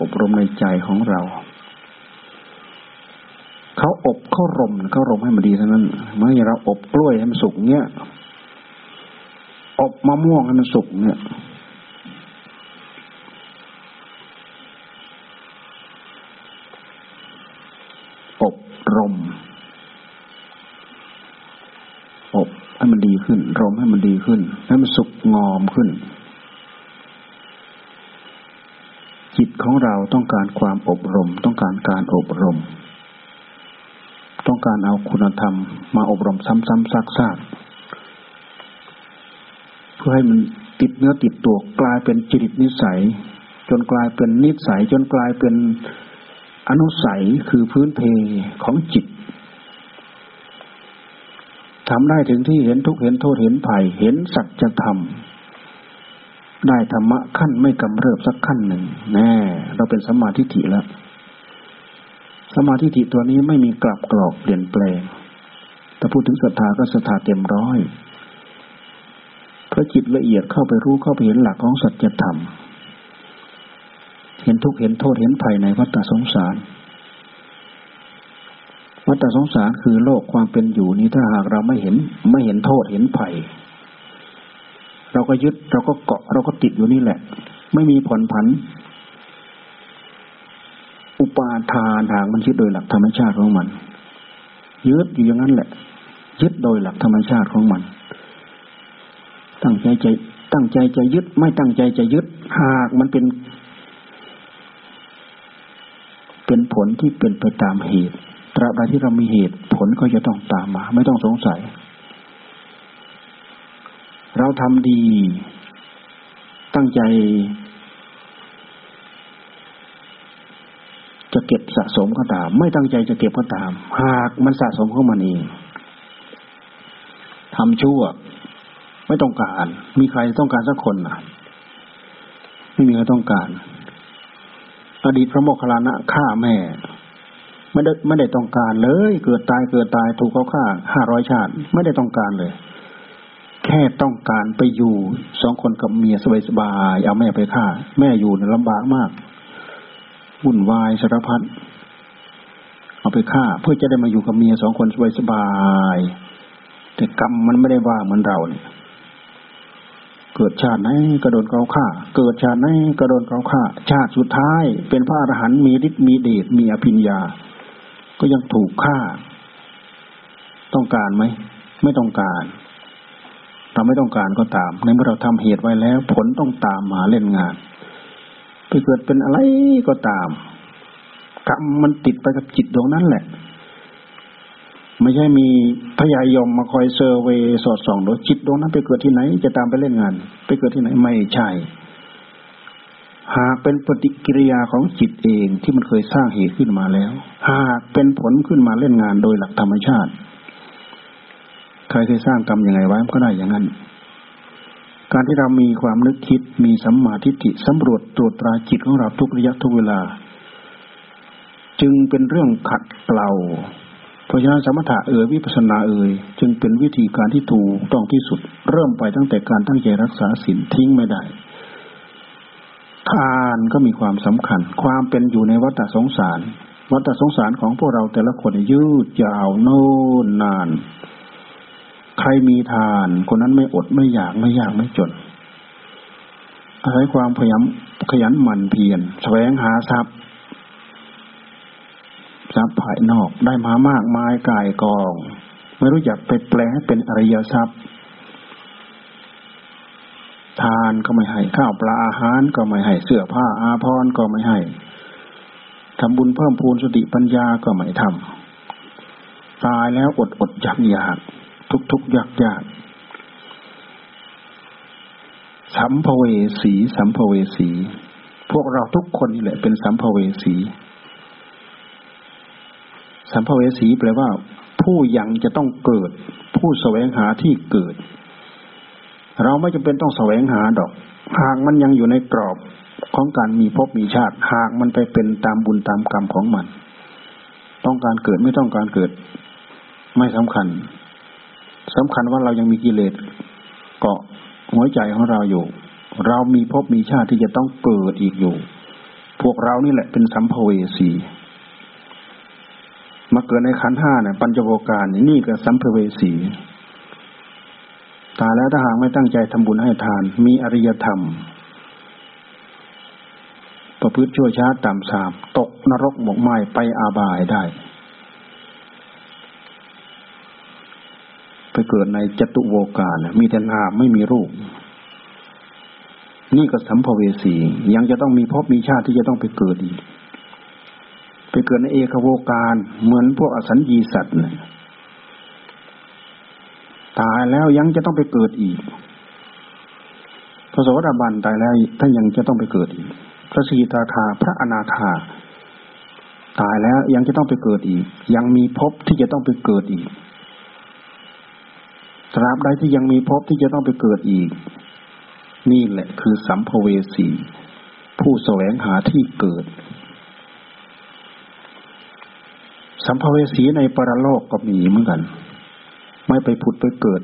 อบรมในใจของเราเขาอบเขารมเขารมให้มันดีเท่านั้นเมื่อเราอบกล้วยให้มันสุกเนี้ยอบมะม่วงให้มันสุกเนี่ย อบรม อบให้มันดีขึ้น รมให้มันดีขึ้น ให้มันสุกงอมขึ้น จิตของเราต้องการความอบรม ต้องการการอบรม ต้องการเอาคุณธรรม มาอบรมซ้ำๆซากๆเพื่อให้มันติดเนื้อติดตัวกลายเป็นจิตนิสัย จนกลายเป็นนิสัย จนกลายเป็น อนุสัยคือพื้นเพของจิตทำได้ถึงที่เห็นทุกเห็นโทษเห็นภัยเห็นสัจธรรม ได้ธรรมะขั้นไม่กำเริบสักขั้นหนึ่ง แน่ เราเป็นสมาธิฐิแล้วสมาธิฐิตัวนี้ไม่มีกลับกรอกเปลี่ยนแปลงแต่พูดถึงศรัทธาก็ศรัทธาเต็มร้อยเพราะจิตละเอียดเข้าไปรู้เข้าไปเห็นหลักของสัจธรรม เห็นทุกข์เห็นโทษเห็นภัยในวัฏสงสาร วัฏสงสารคือโลกความเป็นอยู่นี้ถ้าหากเราไม่เห็นไม่เห็นโทษเห็นภัย เราก็ยึดเราก็เกาะเราก็ติดอยู่นี่แหละ ไม่มีผ่อนผัน อุปาทานทางมันยึดโดยหลักธรรมชาติของมัน ยึดอยู่อย่างนั้นแหละ ยึดโดยหลักธรรมชาติของมัน ตั้งใจใจตั้งใจจะยึดไม่ตั้งใจจะยึดหากมันเป็น เป็นผลที่เป็นไปตามเหตุ ตราบใดที่เรามีเหตุ ผลก็จะต้องตามมา ไม่ต้องสงสัย เราทำดี ตั้งใจ จะเก็บสะสมก็ตาม ไม่ตั้งใจจะเก็บก็ตาม หากมันสะสมเข้ามันเองทำชั่ว ไม่ต้องการ มีใครต้องการสักคนนะไม่มีใครต้องการ อดีตพระโมคคัลลานะฆ่าแม่ไม่ได้ไม่ได้ต้องการเลย เกิดตายเกิดตายถูกเขาฆ่าห้าร้อยชาติ ไม่ได้ต้องการเลย แค่ต้องการไปอยู่สองคนกับเมียสบายสบายเอาแม่ไปฆ่า แม่อยู่ลำบากมากวุ่นวายสารพัดเอาไปฆ่า เพื่อจะได้มาอยู่กับเมียสองคนสบายสบายแต่กรรมมันไม่ได้ว่าเหมือนเราเนี่ย เกิดชาติไหนก็โดนเขาฆ่า เกิดชาติไหนก็โดนเขาฆ่า ชาติสุดท้ายเป็นพระอรหันต์มีฤทธิ์มีเดชมีอภิญญา ก็ยังถูกฆ่า ต้องการไหมไม่ต้องการ เราไม่ต้องการก็ตาม ในเมื่อเราทำเหตุไว้แล้ว ผลต้องตามมาเล่นงานไปเกิดเป็นอะไรก็ตามกรรมมันติดไปกับจิตดวงนั้นแหละ ไม่ใช่มีพยายมมาคอยเซอร์เวยสอดส่องดูจิตดวงนั้นไปเกิดที่ไหน จะตามไปเล่นงาน ไปเกิดที่ไหนไม่ใช่ หากเป็นปฏิกิริยาของจิตเองที่มันเคยสร้างเหตุขึ้นมาแล้ว หากเป็นผลขึ้นมาเล่นงานโดยหลักธรรมชาติใครเคยสร้างกรรมยังไงไว้มันก็ได้อย่างนั้น การที่เรามีความนึกคิดมีสัมมาทิฏฐิสำรวจตรวจตราจิตของเราทุกระยะทุกเวลา จึงเป็นเรื่องขัดเกลา เพราะฉะนั้นสมถะเอ่ยวิปัสนาเอ่ยจึงเป็นวิธีการที่ถูกต้องที่สุด เริ่มไปตั้งแต่การตั้งใจรักษาศีลทิ้งไม่ได้ทานก็มีความสำคัญ ความเป็นอยู่ในวัฏสงสาร วัฏสงสารของพวกเราแต่ละคนยืดยาวโน่นนาน ใครมีทานคนนั้นไม่อดไม่อยากไม่ยากไม่จนอาศัยความพยายามขยันหมั่นเพียรแสวงหาทรัพย์ ทรัพย์ภายนอกได้มามากมายกายกอง ไม่รู้จักไปแปลให้เป็นอริยทรัพย์ ทานก็ไม่ให้ข้าวปลาอาหารก็ไม่ให้เสื้อผ้าอาภรณ์ก็ไม่ให้ทำบุญเพิ่มพูนสติปัญญาก็ไม่ทำตายแล้วอดอดอยากอยากทุกทุกอยากอยากสัมภเวสี สัมภเวสี พวกเราทุกคนนี่แหละเป็นสัมภเวสี สัมภเวสีแปลว่า ผู้ยังจะต้องเกิด ผู้แสวงหาที่เกิด เราไม่จำเป็นต้องแสวงหาดอก หากมันยังอยู่ในกรอบของการมีภพมีชาติ หากมันไปเป็นตามบุญตามกรรมของมัน ต้องการเกิดไม่ต้องการเกิด ไม่สำคัญสำคัญว่าเรายังมีกิเลสเกาะหัวใจของเราอยู่ เรามีภพมีชาติที่จะต้องเกิดอีกอยู่ พวกเรานี่แหละเป็นสัมภเวสี มาเกิดในขันห้าเนี่ยปัญจโวการนี่ก็สัมภเวสีตายแล้วถ้าหากไม่ตั้งใจทำบุญให้ทาน มีอริยธรรม ประพฤติชั่วช้าต่ำสามตกนรกหมกไหม้ไปอาบายได้ ไปเกิดในจตุโวการมีแต่นามไม่มีรูป นี่ก็สัมภเวสียังจะต้องมีภพมีชาติที่จะต้องไปเกิดอีก ไปเกิดในเอกโวการเหมือนพวกอสัญญีสัตว์เนี่ยตายแล้วยังจะต้องไปเกิดอีก พระโสดาบันตายแล้วท่านยังจะต้องไปเกิดอีก พระสีตาคาพระอนาคา ตายแล้วยังจะต้องไปเกิดอีก ยังมีภพที่จะต้องไปเกิดอีกตราบใดที่ยังมีภพที่จะต้องไปเกิดอีก นี่แหละคือสัมภเวสีผู้แสวงหาที่เกิด สัมภเวสีในปรโลกก็มีเหมือนกัน ไม่ไปผุดไปเกิด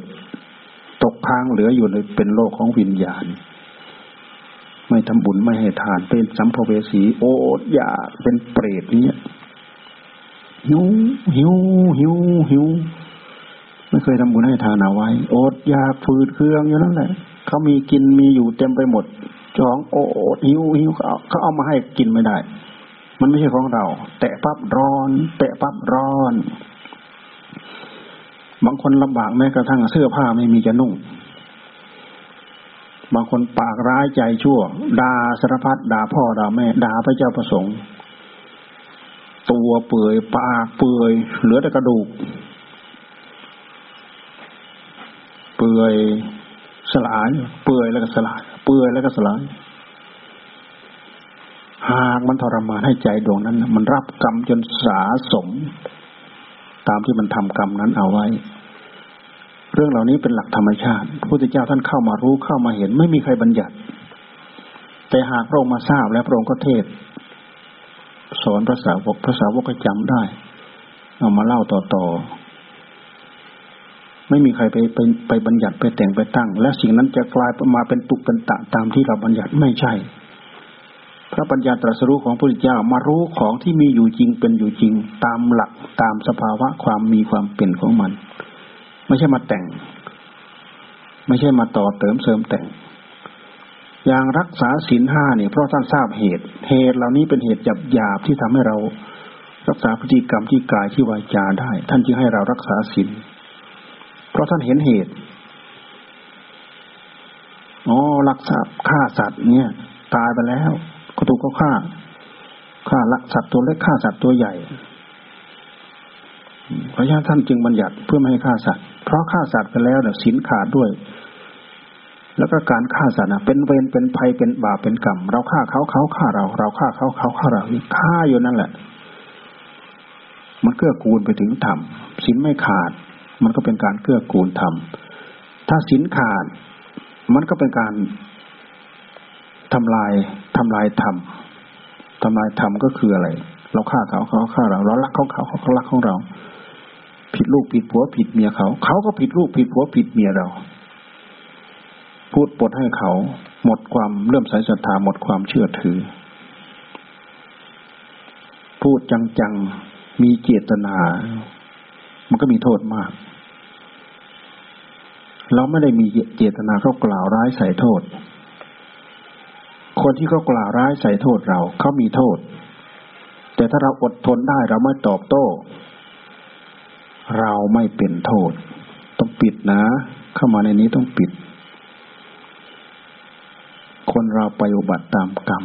ตกค้างเหลืออยู่ในเป็นโลกของวิญญาณ ไม่ทำบุญไม่ให้ทานเป็นสัมภเวสี โอดอยากเป็นเปรตเนี้ยหิวหิวหิวหิวไม่เคยทำบุญให้ทานเอาไว้ โอดอยากฝืดเครื่องอยู่นั่นแหละเขามีกินมีอยู่เต็มไปหมดจองโอดหิวหิวเขาเขาเอามาให้กินไม่ได้ มันไม่ใช่ของเรา แตะปั๊บร้อน แตะปั๊บร้อน บางคนลำบากแม้กระทั่งเสื้อผ้าไม่มีจะนุ่ง บางคนปากร้ายใจชั่วด่าสารพัดด่าพ่อด่าแม่ด่าพระเจ้าประสงค์ ตัวเปื่อยปากเปื่อยเหลือแต่กระดูก เปื่อยสลาย เปื่อยแล้วก็สลาย เปื่อยแล้วก็สลาย หากมันทรมานให้ใจดวงนั้น มันรับกรรมจนสาสม ตามที่มันทำกรรมนั้นเอาไว้ เรื่องเหล่านี้เป็นหลักธรรมชาติพระพุทธเจ้าท่านเข้ามารู้เข้ามาเห็น ไม่มีใครบัญญัติ แต่หากพระองค์มาทราบแล้วพระองค์ก็เทศ สอนภาษาวกภาษาวกก็จำได้ เอามาเล่าต่อๆไม่มีใครไปไปไปบัญญัติไปแต่งไปตั้ง และสิ่งนั้นจะกลายมาเป็นตุกเป็นตะตามที่เราบัญญัติไม่ใช่ พระปัญญาตรัสรู้ของพระพุทธเจ้ามารู้ของที่มีอยู่จริงเป็นอยู่จริง ตามหลักตามสภาวะความมีความเป็นของมัน ไม่ใช่มาแต่ง ไม่ใช่มาต่อเติมเสริมแต่ง อย่างรักษาศีลห้าเนี่ยเพราะท่านทราบเหตุ เหตุเหล่านี้เป็นเหตุหยาบหยาบที่ทำให้เรารักษาพฤติกรรมที่กายที่วาจาได้ ท่านจึงให้เรารักษาศีลเพราะท่านเห็นเหตุอ๋อรักษาฆ่าสัตว์เนี่ย ตายไปแล้ว ก็ถูกเขาฆ่าฆ่าละสัตว์ตัวเล็กฆ่าสัตว์ตัวใหญ่พระยาท่านจึงบัญญัติเพื่อไม่ให้ฆ่าสัตว์ เพราะฆ่าสัตว์ไปแล้วเนี่ยสินขาดด้วย แล้วก็การฆ่าสัตว์นะเป็นเวรเป็นภัยเป็นบาปเป็นกรรม เราฆ่าเขาเขาฆ่าเรา เราฆ่าเขาเขาฆ่าเรานี่ฆ่าอยู่นั่นแหละ มันเกื้อกูลไปถึงธรรมสินไม่ขาด มันก็เป็นการเกื้อกูลธรรมถ้าสินขาด มันก็เป็นการ ทำลายทำลายธรรมทำลายธรรมก็คืออะไร เราฆ่าเขาเขาฆ่าเราเรารักเขาเขาเขารักของเรา ผิดลูกผิดผัวผิดเมียเขา เขาก็ผิดลูกผิดผัวผิดเมียเรา พูดปดให้เขา หมดความเลื่อมใสศรัทธาหมดความเชื่อถือ พูดจังๆมีเจตนา มันก็มีโทษมากเราไม่ได้มีเจตนาเขากล่าวร้ายใส่โทษ คนที่เขากล่าวร้ายใส่โทษเราเขามีโทษ แต่ถ้าเราอดทนได้เราไม่ตอบโต้ เราไม่เป็นโทษ ต้องปิดนะ เข้ามาในนี้ต้องปิด คนเราไปอุบัติตามกรรม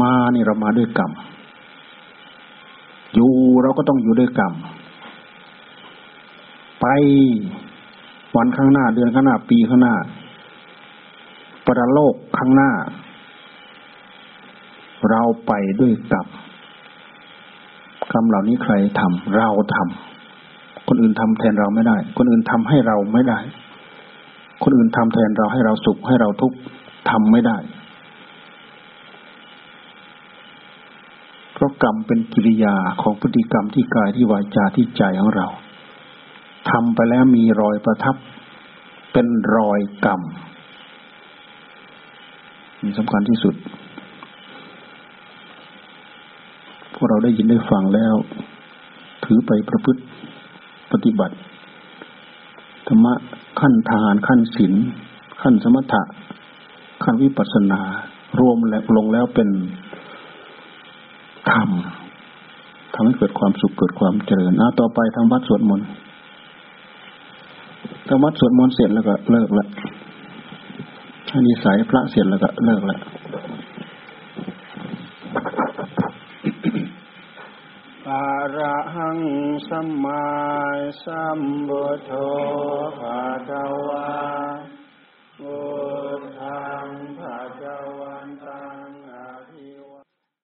มานี่เรามาด้วยกรรมอยู่เราก็ต้องอยู่ด้วยกรรม ไปวันข้างหน้าเดือนข้างหน้าปีข้างหน้า ปรโลกข้างหน้า เราไปด้วยกับกรรมเหล่านี้ใครทำเราทำคนอื่นทำแทนเราไม่ได้ คนอื่นทำให้เราไม่ได้ คนอื่นทำแทนเราให้เราสุขให้เราทุกข์ทำไม่ได้ เพราะกรรมเป็นกิริยาของพฤติกรรมที่กายที่วาจาที่ใจของเราทำไปแล้วมีรอยประทับ เป็นรอยกรรม สำคัญที่สุด พวกเราได้ยินได้ฟังแล้ว ถือไปประพฤติปฏิบัติ ธรรมะขั้นทานขั้นศีลขั้นสมถะ ขั้นวิปัสสนา รวมแล้วลงแล้วเป็นธรรมทำให้เกิดความสุขเกิดความเจริญอะต่อไปทำวัดสวดมนต์ทำวัดสวดมนต์เสร็จแล้วก็เลิกละ ถ้านิสัยพระเสร็จแล้วก็เลิกแล้วอะระหังสัมมาสัมบุทโธภะคะวะพุทธัง